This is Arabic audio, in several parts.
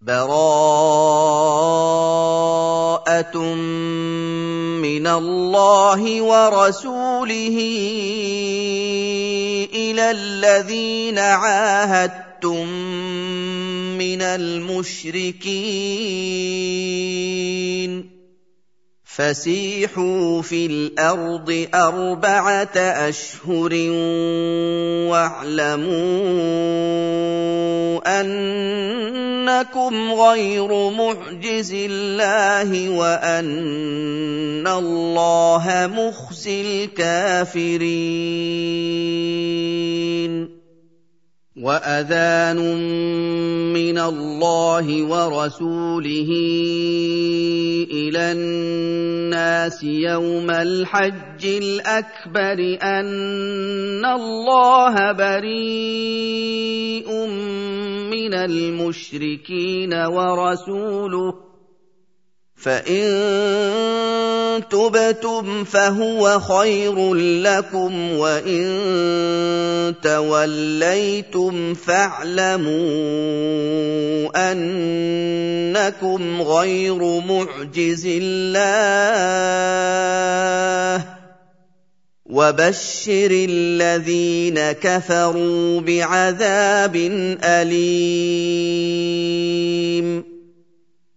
براءة من الله ورسوله إلى الذين عاهدتم من المشركين. فسيحوا في الأرض أربعة أشهر واعلموا إنكم غير معجز الله وأن الله مخزي الكافرين. وأذان من الله ورسوله إلى الناس يوم الحج الأكبر أن الله بريء من المشركين ورسوله فان تبتم فهو خير لكم وان توليتم فاعلموا انكم غير معجز الله وبشر الذين كفروا بعذاب اليم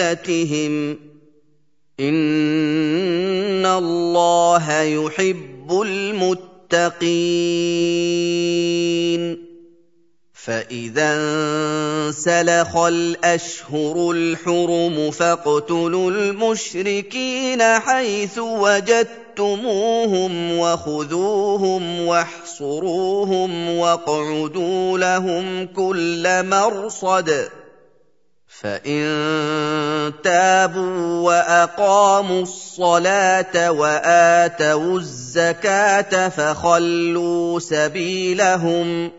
عِدَّتِهِمْ ۚ إِنَّ اللَّهَ يُحِبُّ الْمُتَّقِينَ. فَإِذَا انسَلَخَ الْأَشْهُرُ الْحُرُمُ فَاقْتُلُوا الْمُشْرِكِينَ حَيْثُ وَجَدتُّمُوهُمْ وَخُذُوهُمْ وَاحْصُرُوهُمْ وَاقْعُدُوا لَهُمْ كُلَّ مَرْصَدٍ. فان تابوا واقاموا الصلاه واتوا الزكاه فخلوا سبيلهم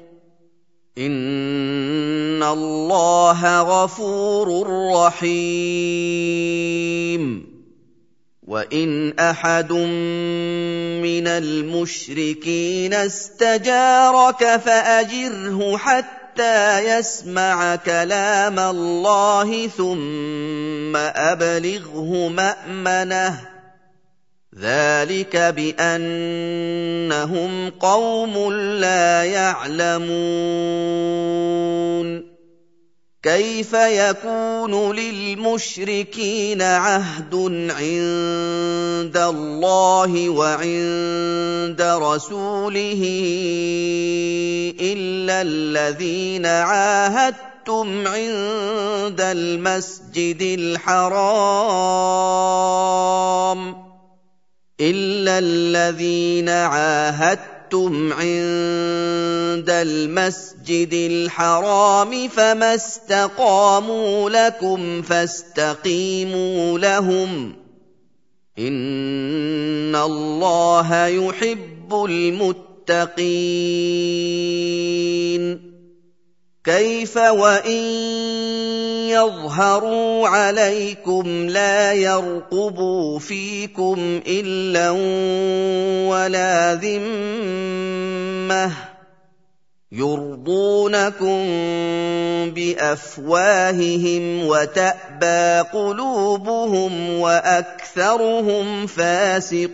ان الله غفور رحيم. وان احد من المشركين استجارك فاجره حتى حتى يسمع كلام الله ثم أبلغه مأمنه. ذلك بأنهم قوم لا يعلمون. كيف يكون للمشركين عهد عند الله وعند رسوله إلا الذين عاهدتم عند المسجد الحرام إلا الذين عاهدتم عَاهَدتُّمْ عِندَ الْمَسْجِدِ الْحَرَامِ فَمَا اسْتَقَامُوا لَكُمْ فَاسْتَقِيمُوا لَهُمْ ۚ إِنَّ اللَّهَ يُحِبُّ الْمُتَّقِينَ. كيف وان يظهروا عليكم لا يرقبوا فيكم إلا ولا ذمة يرضونكم بأفواههم وتأبى قلوبهم وأكثرهم فاسقون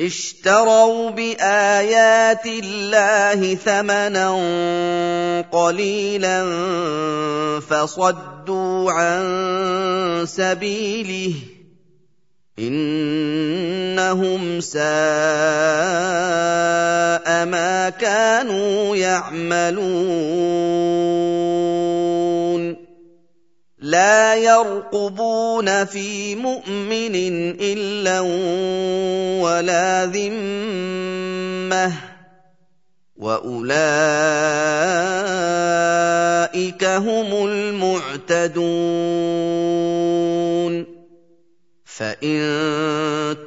اشتروا بآيات الله ثمنا قليلا فصدوا عن سبيله إنهم ساء ما كانوا يعملون لا يرقبون في مؤمن إلا ولا ذمة. وأولئك مهتدون فإن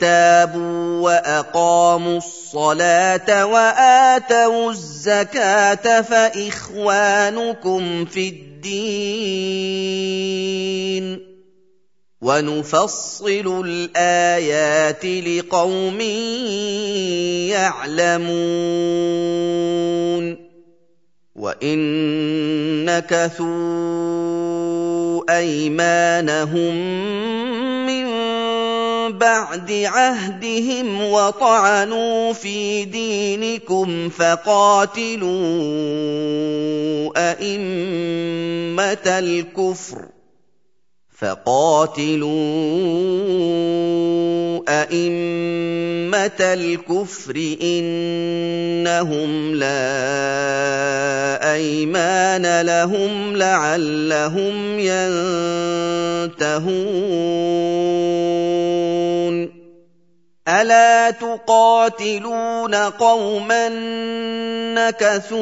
تابوا وأقاموا الصلاة وآتوا الزكاة فإخوانكم في الدين ونفصل الآيات لقوم يعلمون. وإن نكثوا أيمانهم من بعد عهدهم وطعنوا في دينكم فقاتلوا أئمة الكفر فَقَاتِلُوا أَئِمَّةَ الْكُفْرِ إِنَّهُمْ لَا أَيْمَانَ لَهُمْ لَعَلَّهُمْ يَنتَهُونَ. أَلَا تُقَاتِلُونَ قَوْمًا نَكَثُوا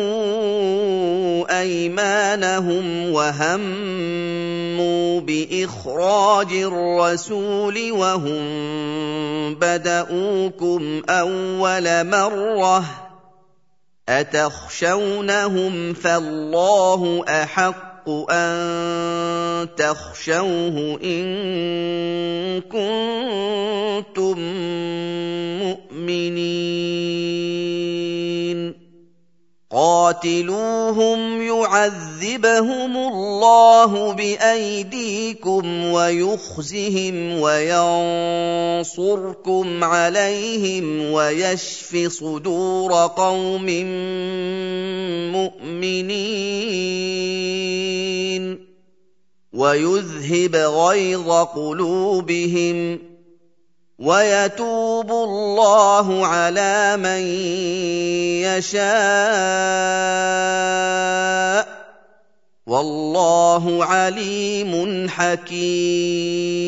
أَيْمَانَهُمْ وَهَمُّوا بِإِخْرَاجِ الرَّسُولِ وَهُم بَدَءُوكُمْ أَوَّلَ مَرَّةٍ أَتَخْشَوْنَهُمْ فَاللَّهُ أَحَقُّ أَحَقُّ أَن تَخْشَوْهُ إِن كُنتُم مُّؤْمِنِينَ. قاتلوهم يعذبهم الله بأيديكم ويخزهم وينصركم عليهم ويشف صدور قوم مؤمنين ويذهب غيظ قلوبهم ويتوب الله على من يشاء والله عليم حكيم.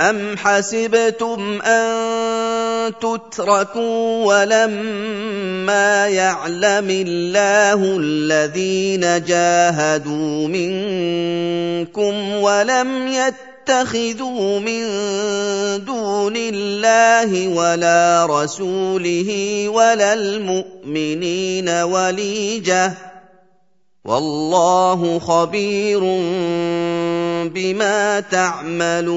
أم حسبتم أن تتركوا ولما يعلم الله الذين جاهدوا منكم ولم يتقوا تتخذوا من دون الله ولا رسوله ولا المؤمنين وليجة. والله خبير بما تعملون.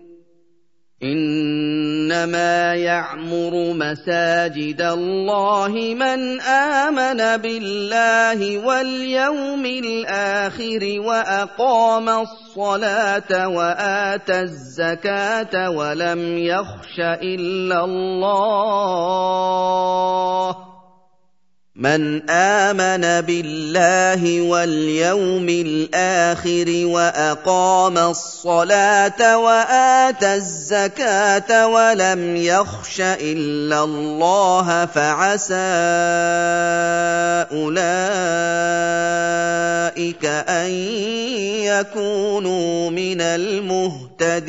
إنما يعمر مساجد الله من آمن بالله واليوم الآخر وأقام الصلاة وآتى الزكاة ولم يخش إلا الله من آمن بالله واليوم الآخر وأقام الصلاة وآتى الزكاة ولم يخش إلا الله فعسى أولئك أن يكونوا من المهتدين.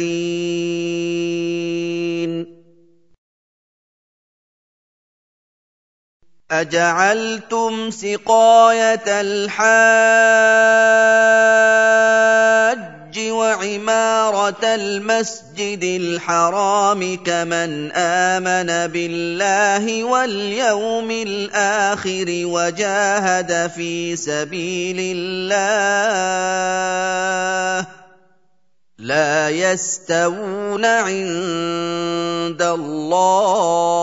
أجعلتم سقاية الحاج وعمارة المسجد الحرام كمن آمن بالله واليوم الآخر وجاهد في سبيل الله لا يستوون عند الله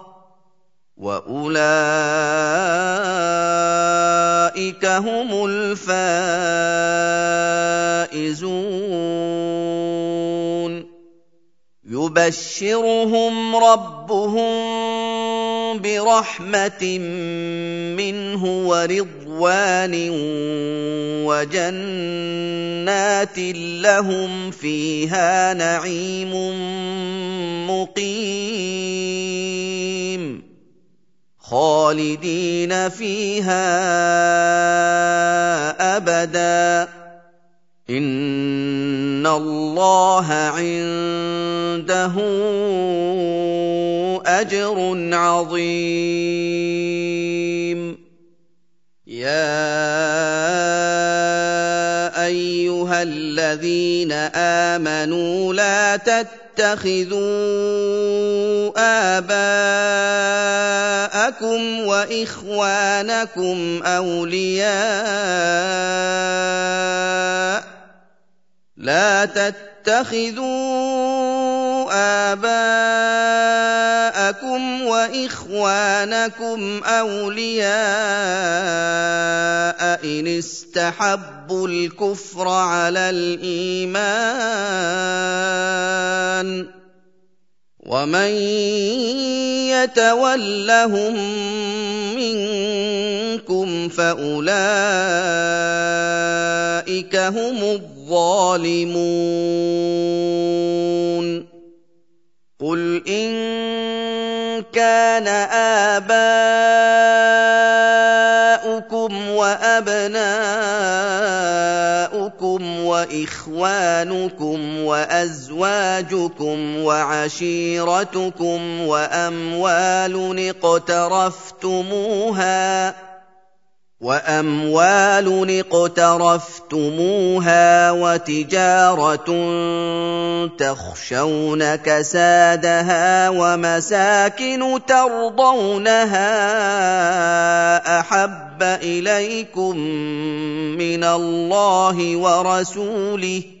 واولئك هم الفائزون يبشرهم ربهم برحمه منه ورضوان وجنات لهم فيها نعيم مقيم خالدين فيها أبدا. إن الله عنده أجر عظيم. يا أيها الذين آمنوا لا تتخذوا آباءكم وإخوانكم أولياء لا تتخذوا آباءكم وإخوانكم أولياء إن استحبوا الكفر على الإيمان ومن يتولهم منكم فأولئك هم الظالمون قل إن كان آباؤكم وأبناؤكم وإخوانكم وأزواجكم وعشيرتكم وأموال اقترفتموها واموال اقترفتموها وتجاره تخشون كسادها ومساكن ترضونها احب اليكم من الله ورسوله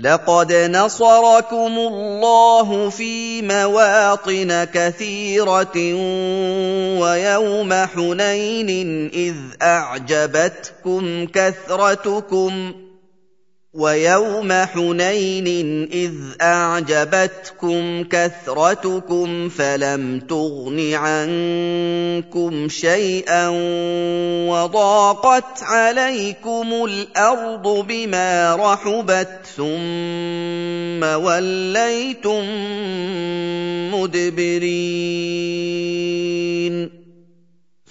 لقد نصركم الله في مواطن كثيرة ويوم حنين إذ أعجبتكم كثرتكم ويوم حنين إذ أعجبتكم كثرتكم فلم تغن عنكم شيئا وضاقت عليكم الأرض بما رحبت ثم وليتم مدبرين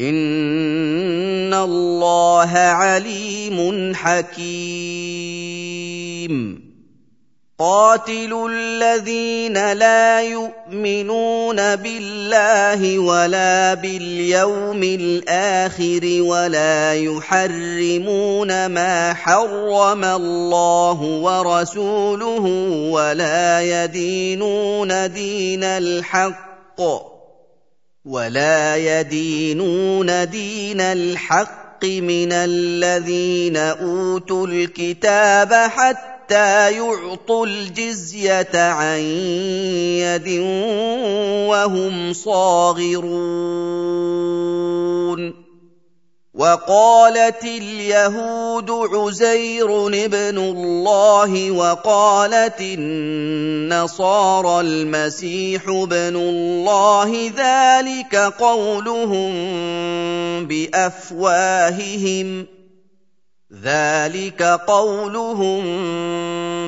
ان الله عليم حكيم. قاتلوا الذين لا يؤمنون بالله ولا باليوم الآخر ولا يحرمون ما حرم الله ورسوله ولا يدينون دين الحق ولا يدينون دين الحق من الذين اوتوا الكتاب حتى يعطوا الجزيه عن يد وهم صاغرون وقالت اليهود عزير ابن الله وقالت النصارى المسيح ابن الله ذلك قولهم بأفواههم ذلك قولهم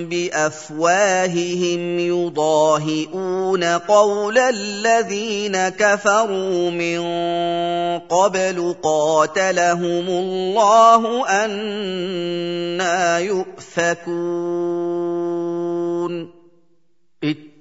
بافواههم يضاهئون قول الذين كفروا من قبل قاتلهم الله أنا يؤفكون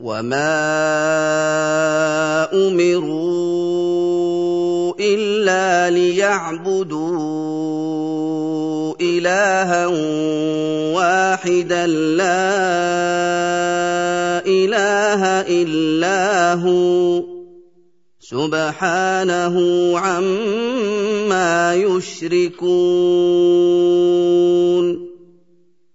وما امروا الا ليعبدوا الها واحدا لا اله الا هو سبحانه عما يشركون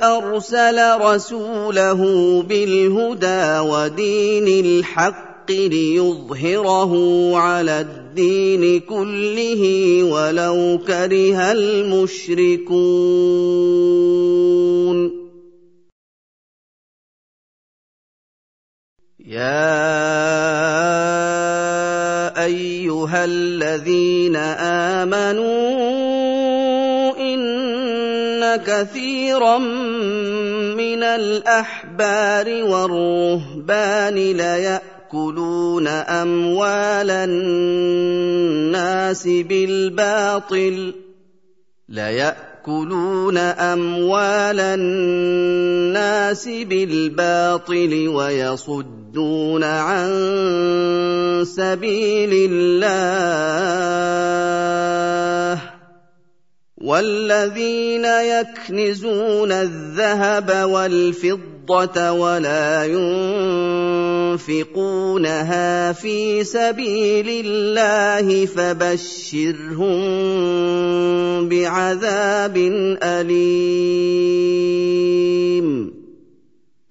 أرسل رسوله بالهدى ودين الحق ليظهره على الدين كله ولو كره المشركون. يا أيها الذين آمنوا إن كثيرا من الأحبار والرهبان ليأكلون أموال الناس بالباطل ليأكلون أموال الناس بالباطل ويصدون عن سبيل الله. والذين يكنزون الذهب والفضة ولا ينفقونها في سبيل الله فبشرهم بعذاب أليم.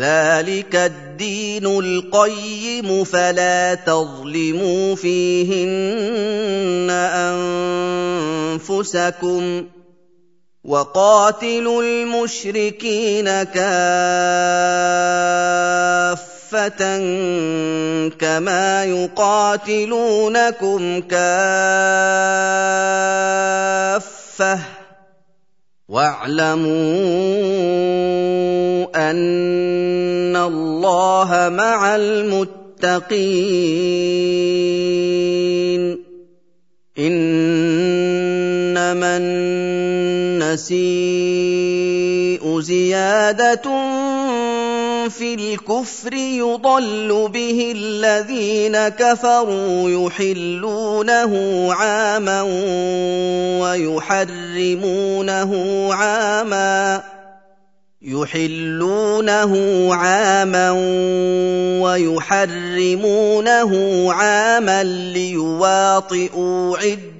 ذلك الدين القيم فلا تظلموا فيهن انفسكم وقاتلوا المشركين كافه كما يقاتلونكم كافه واعلموا أن الله مع المتقين. إنما النسيء زيادة الكفر يضل به الذين كفروا يحلونه عاما ويحرمونه عاما يحلونه عاما ويحرمونه عاما ليواطئوا عدة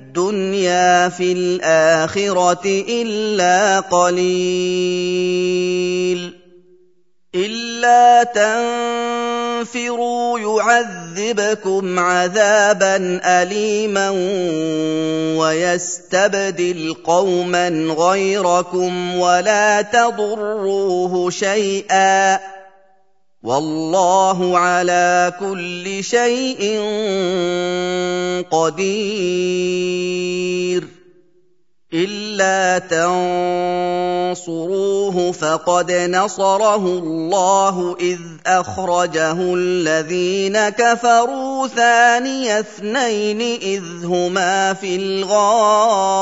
في الآخرة إلا قليل. إلا تنفروا يعذبكم عذابا أليما ويستبدل قوما غيركم ولا تضروه شيئا. والله على كل شيء قدير. إلا تنصروه فقد نصره الله إذ أخرجه الذين كفروا ثاني اثنين إذ هما في الغار.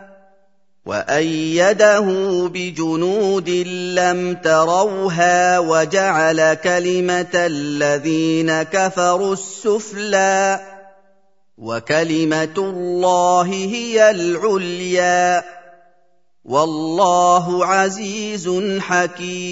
وأيده بجنود لم تروها وجعل كلمة الذين كفروا السفلى وكلمة الله هي العليا. والله عزيز حكيم.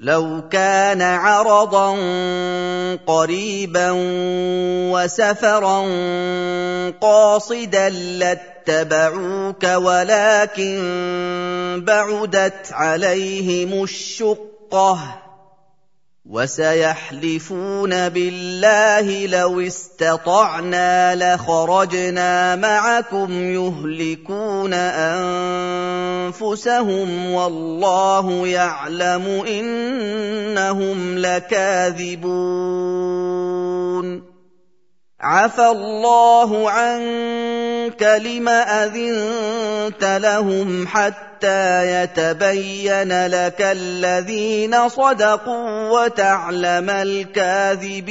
لو كان عرضا قريبا وسفرا قاصدا لاتبعوك ولكن بعدت عليهم الشقة. وسيحلفون بالله لو استطعنا لخرجنا معكم يهلكون أنفسهم والله يعلم إنهم لكاذبون عفى الله عنك لم اذنت لهم حتى يتبين لك الذين صدقوا وتعلم الكاذبين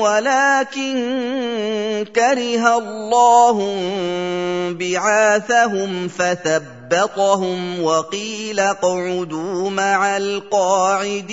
ولكن كره الله بعاثهم فثبطهم وقيل اقعدوا مع القاعدين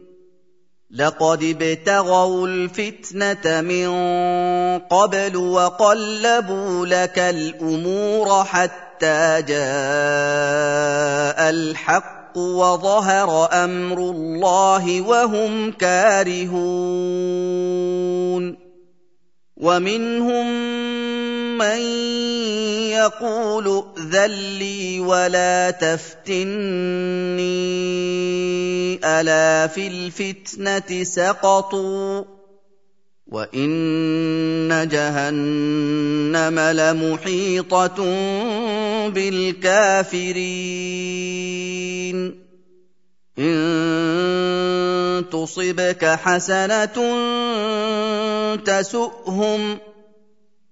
لقد ابتغوا الفتنه من قبل وقلبوا لك الأمور حتى جاء الحق وظهر أمر الله وهم كارهون ومنهم من يقول ائذن لي ولا تفتني ألا في الفتنة سقطوا؟ وإن جهنم لمحيطة بالكافرين. ان تصبك حسنه تسؤهم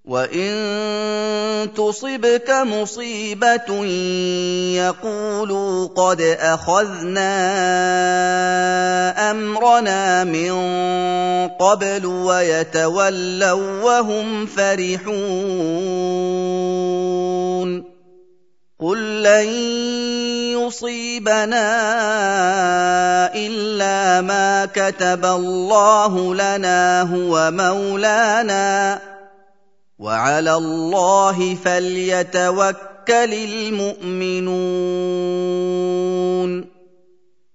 وان تصبك مصيبه يقولوا قد اخذنا امرنا من قبل ويتولوا وهم فرحون قل لن يصيبنا الا ما كتب الله لنا هو مولانا وعلى الله فليتوكل المؤمنون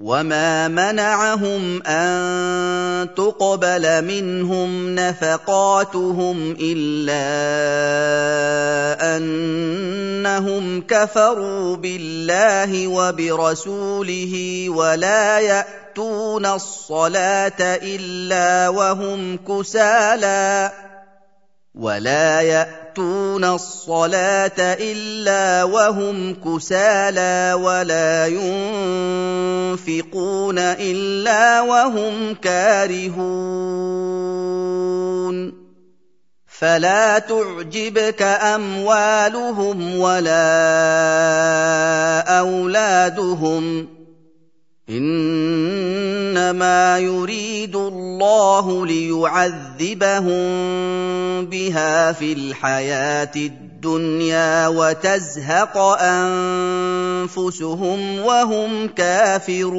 وما منعهم ان تقبل منهم نفقاتهم الا انهم كفروا بالله وبرسوله ولا ياتون الصلاه الا وهم كسالى ولا ياتون الصلاه الا وهم كسالى ولا ينفقون الا وهم كارهون فلا تعجبك اموالهم ولا اولادهم انما يريد الله ليعذبهم بها في الحياة الدنيا وتزهق انفسهم وهم كافرون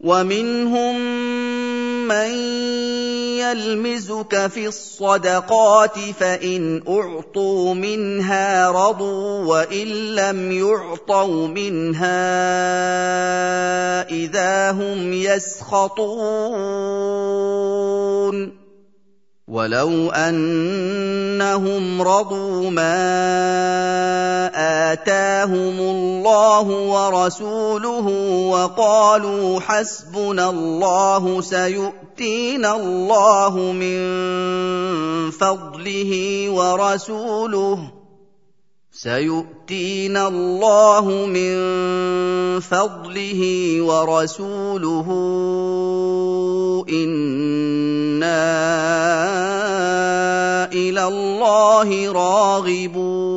ومنهم من يلمزك في الصدقات فإن أعطوا منها رضوا وإن لم يعطوا منها إذا هم يسخطون ولو انهم رضوا ما اتاهم الله ورسوله وقالوا حسبنا الله سيؤتينا الله من فضله ورسوله سيؤتينا الله من فضله ورسوله إنا إلى الله راغبون.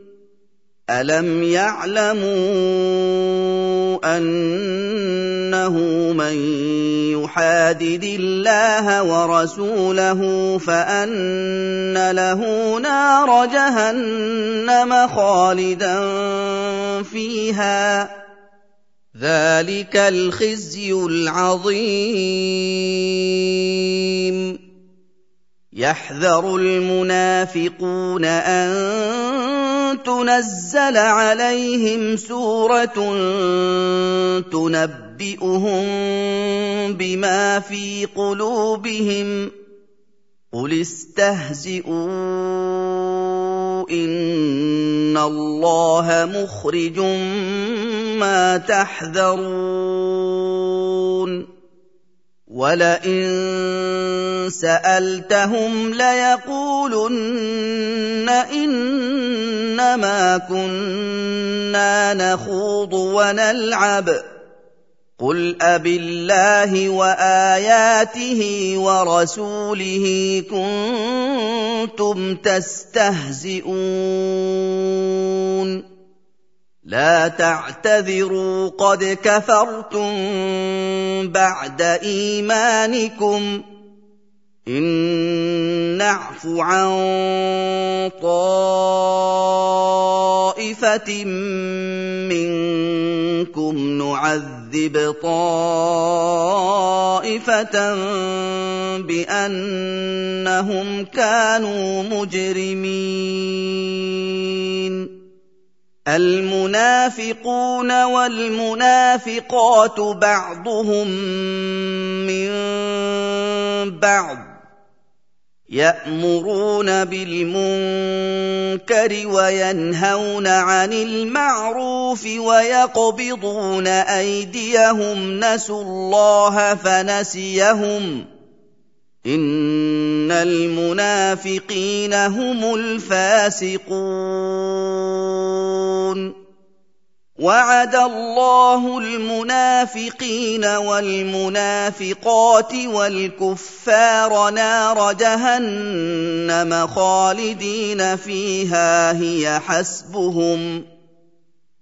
الم يعلموا انه من يحادد الله ورسوله فان له نار جهنم خالدا فيها ذلك الخزي العظيم يحذر المنافقون ان تنزل عليهم سورة تنبئهم بما في قلوبهم قل استهزئوا إن الله مخرج ما تحذرون ولئن سألتهم ليقولن إنما كنا نخوض ونلعب. قل أبالله وآياته ورسوله كنتم تستهزئون. لا تعتذروا قد كفرتم بعد إيمانكم. إن نعف عن طائفة منكم نعذب طائفة بأنهم كانوا مجرمين. المنافقون والمنافقات بعضهم من بعض يأمرون بالمنكر وينهون عن المعروف ويقبضون أيديهم نسوا الله فنسيهم ان المنافقين هم الفاسقون وعد الله المنافقين والمنافقات والكفار نار جهنم خالدين فيها هي حسبهم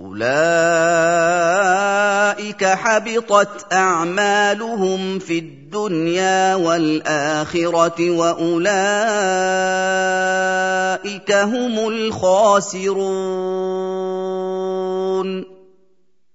أولئك حبطت أعمالهم في الدنيا والآخرة وأولئك هم الخاسرون.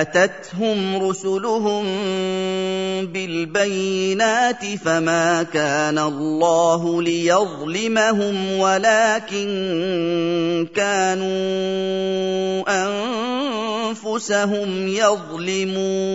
أتتهم رسلهم بالبينات فما كان الله ليظلمهم ولكن كانوا أنفسهم يظلمون.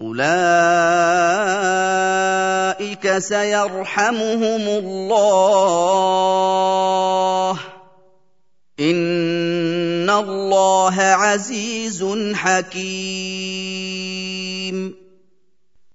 أولئك سيرحمهم الله. إن الله عزيز حكيم.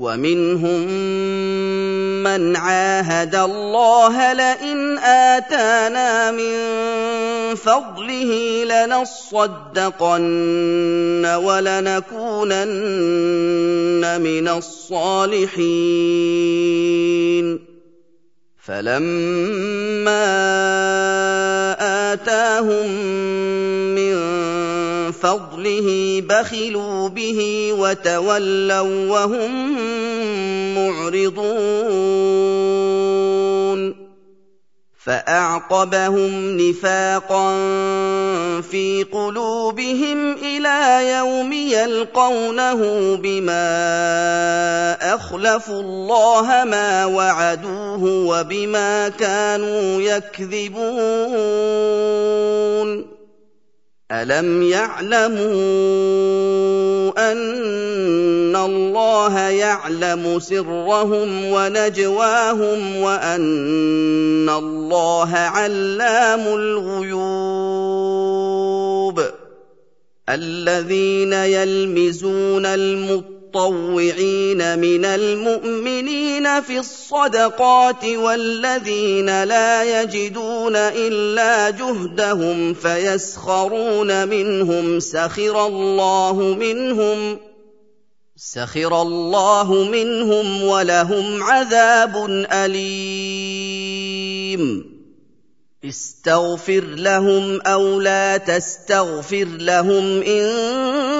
ومنهم من عاهد الله لئن آتانا من فضله لنصدقن ولنكونن من الصالحين. فلما آتاهم من فضله بخلوا به وتولوا وهم معرضون. فأعقبهم نفاقا في قلوبهم إلى يوم يلقونه بما أخلفوا الله ما وعدوه وبما كانوا يكذبون. الم يعلموا ان الله يعلم سرهم ونجواهم وان الله علام الغيوب الذين يلمزون المطلوب المطوعين من المؤمنين في الصدقات والذين لا يجدون إلا جهدهم فيسخرون منهم سخر الله منهم سخر الله منهم ولهم عذاب أليم. استغفر لهم أو لا تستغفر لهم إن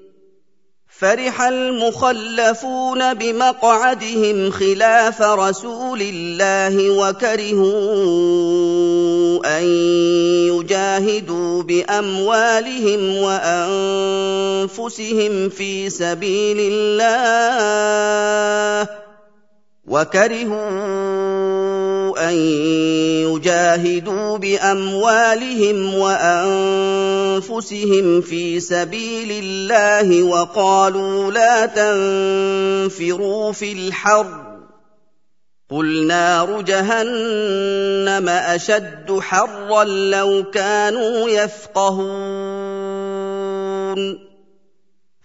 فرح المخلفون بمقعدهم خلاف رسول الله وكرهوا أن يجاهدوا بأموالهم وأنفسهم في سبيل الله. وكرهوا أن يجاهدوا بأموالهم وأنفسهم في سبيل الله وقالوا لا تنفروا في الحر قل نار جهنم أشد حرا لو كانوا يفقهون.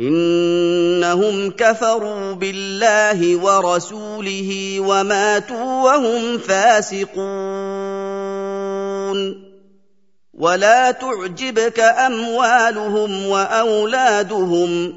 إنهم كفروا بالله ورسوله وماتوا وهم فاسقون. ولا تعجبك أموالهم وأولادهم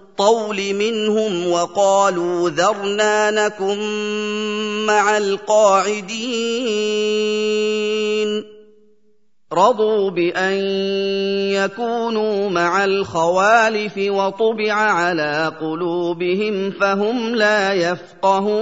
الطول منهم وقالوا ذرنا نكن مع القاعدين. رضوا بأن يكونوا مع الخوالف وطبع على قلوبهم فهم لا يفقهون.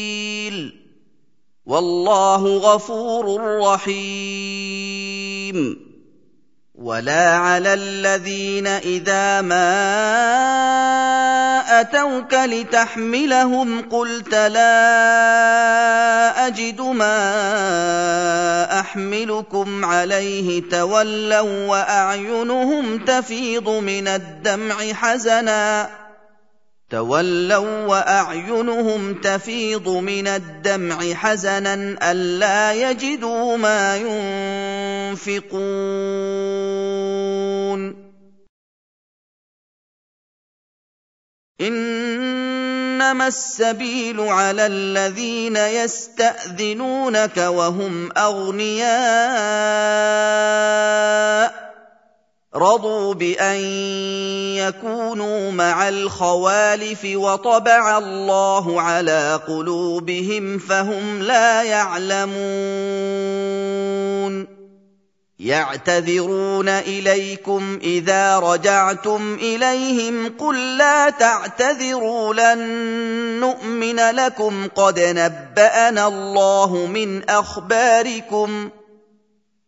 والله غفور رحيم. ولا على الذين إذا ما أتوك لتحملهم قلت لا أجد ما أحملكم عليه تولوا وأعينهم تفيض من الدمع حزنا. تولوا وأعينهم تفيض من الدمع حزنا ألا يجدوا ما ينفقون. إنما السبيل على الذين يستأذنونك وهم أغنياء. رضوا بان يكونوا مع الخوالف وطبع الله على قلوبهم فهم لا يعلمون يعتذرون اليكم اذا رجعتم اليهم قل لا تعتذروا لن نؤمن لكم قد نبانا الله من اخباركم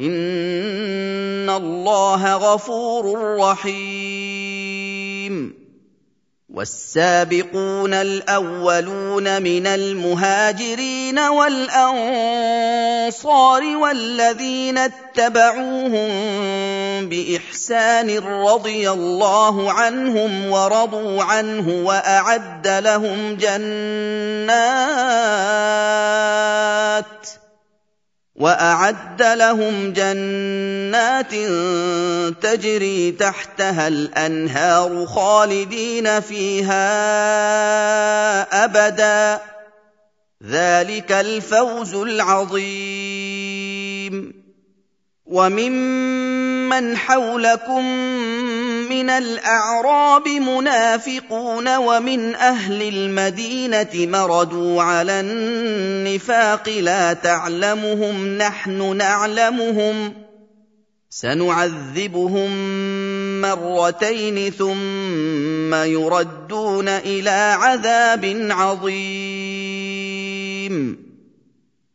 ان الله غفور رحيم. والسابقون الاولون من المهاجرين والانصار والذين اتبعوهم باحسان رضي الله عنهم ورضوا عنه واعد لهم جنات وأعد لهم جنات تجري تحتها الأنهار خالدين فيها أبدا. ذلك الفوز العظيم. وممن حولكم من الأعراب منافقون ومن أهل المدينة مردوا على النفاق لا تعلمهم نحن نعلمهم. سنعذبهم مرتين ثم يردون إلى عذاب عظيم.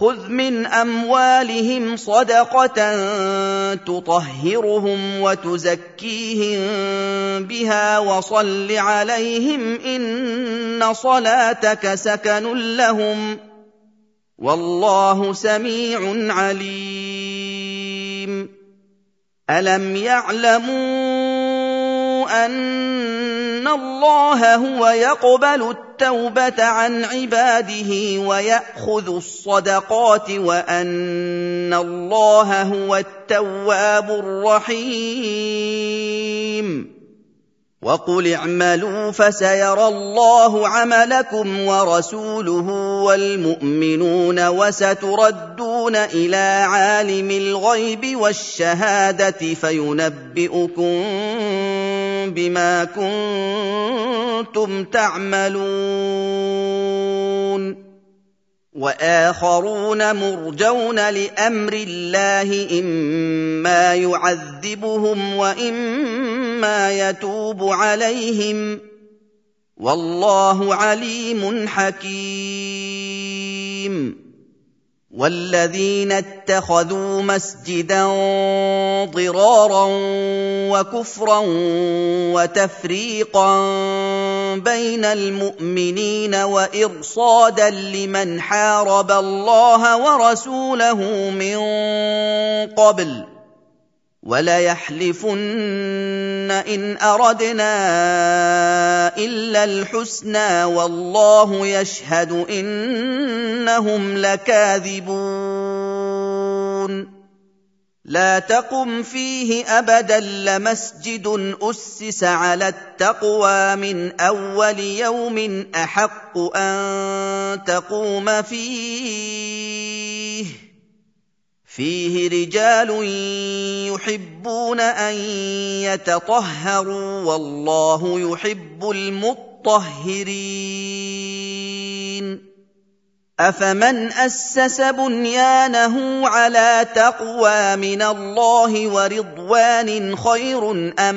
خذ من اموالهم صدقه تطهرهم وتزكيهم بها وصل عليهم ان صلاتك سكن لهم والله سميع عليم. الم يعلموا ان الله هو يقبل التوبه عن عباده ويأخذ الصدقات وأن الله هو التواب الرحيم. وقل اعملوا فسيرى الله عملكم ورسوله والمؤمنون وستردون إلى عالم الغيب والشهادة فينبئكم بما كنتم تعملون. وآخرون مرجون لأمر الله إما يعذبهم وإما يتوب عليهم والله عليم حكيم. والذين اتخذوا مسجدا ضرارا وكفرا وتفريقا بين المؤمنين وإرصادا لمن حارب الله ورسوله من قبل وليحلفن إن أردنا إلا الحسنى والله يشهد إنهم لكاذبون. لا تقم فيه أبدا لمسجد أسس على التقوى من أول يوم أحق أن تقوم فيه. فيه رجال يحبون أن يتطهروا والله يحب المطهرين. افمن اسس بنيانه على تقوى من الله ورضوان خير ام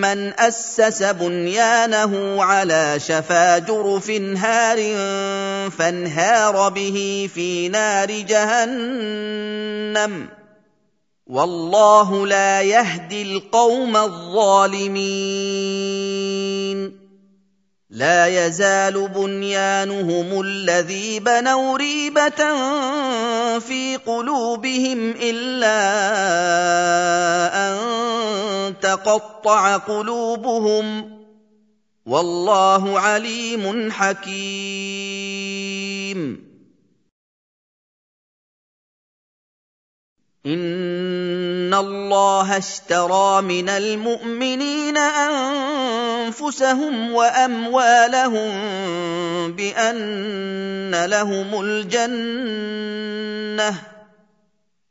من اسس بنيانه على شفا جرف هار فانهار به في نار جهنم والله لا يهدي القوم الظالمين لا يزال بنيانهم الذي بنوا ريبة في قلوبهم إلا أن تقطع قلوبهم والله عليم حكيم ان الله اشترى من المؤمنين انفسهم واموالهم بان لهم الجنه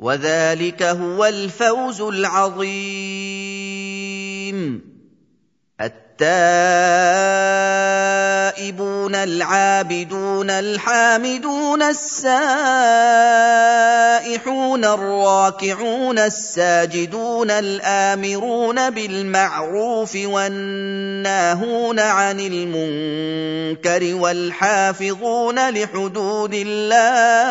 وذلك هو الفوز العظيم. التائبون العابدون الحامدون السائحون الراكعون الساجدون الآمرون بالمعروف والناهون عن المنكر والحافظون لحدود الله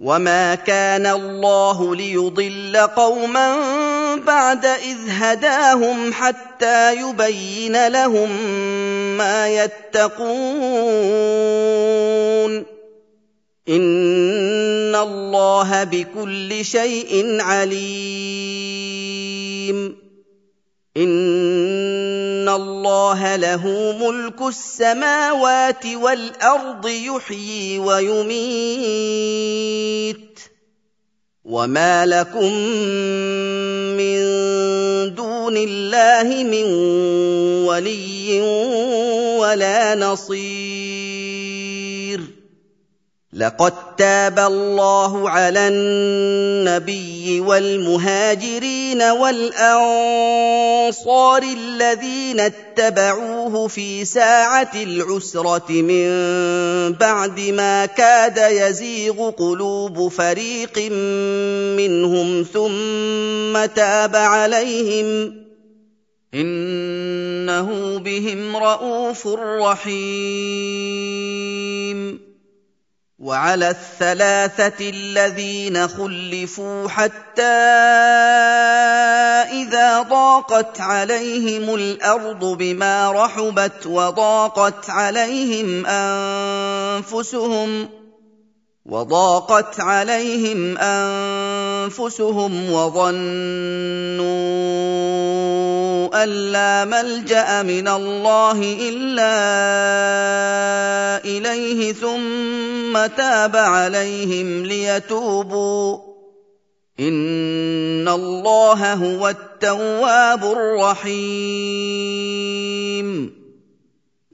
وما كان الله ليضل قوما بعد اذ هداهم حتى يبين لهم ما يتقون ان الله بكل شيء عليم ان الله له ملك السماوات والارض يحيي ويميت وما لكم من دون الله من ولي ولا نصير لقد تاب الله على النبي والمهاجرين والأنصار الذين اتبعوه في ساعة العسرة من بعد ما كاد يزيغ قلوب فريق منهم ثم تاب عليهم إنه بهم رءوف رحيم. وعلى الثلاثة الذين خلفوا حتى إذا ضاقت عليهم الأرض بما رحبت وضاقت عليهم أنفسهم وضاقت عليهم أنفسهم وظنوا أن لا ملجأ من الله إلا إليه ثم تاب عليهم ليتوبوا. إن الله هو التواب الرحيم.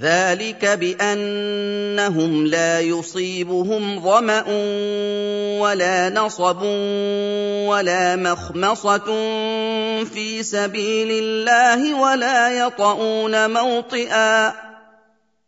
ذلك بانهم لا يصيبهم ظما ولا نصب ولا مخمصه في سبيل الله ولا يطؤون موطئا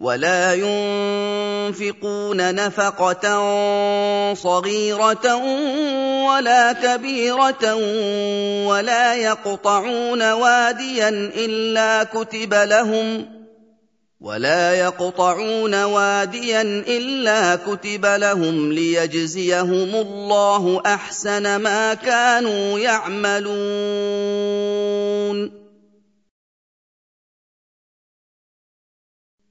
ولا ينفقون نفقة صغيرة ولا كبيرة ولا يقطعون واديا إلا كتب لهم ولا يقطعون واديا إلا كتب لهم ليجزيهم الله أحسن ما كانوا يعملون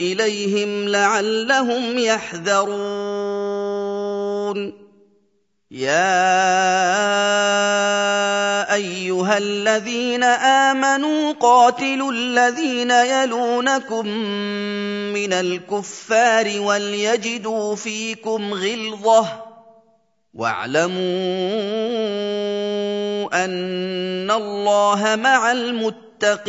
إليهم لعلهم يحذرون. يا أيها الذين آمنوا قاتلوا الذين يلونكم من الكفار وليجدوا فيكم غلظة. واعلموا أن الله مع المتقين.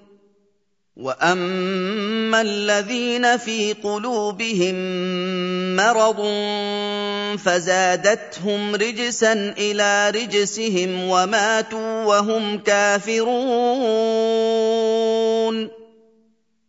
واما الذين في قلوبهم مرض فزادتهم رجسا إلى رجسهم وماتوا وهم كافرون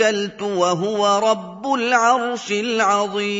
توكلت وهو رب العرش العظيم.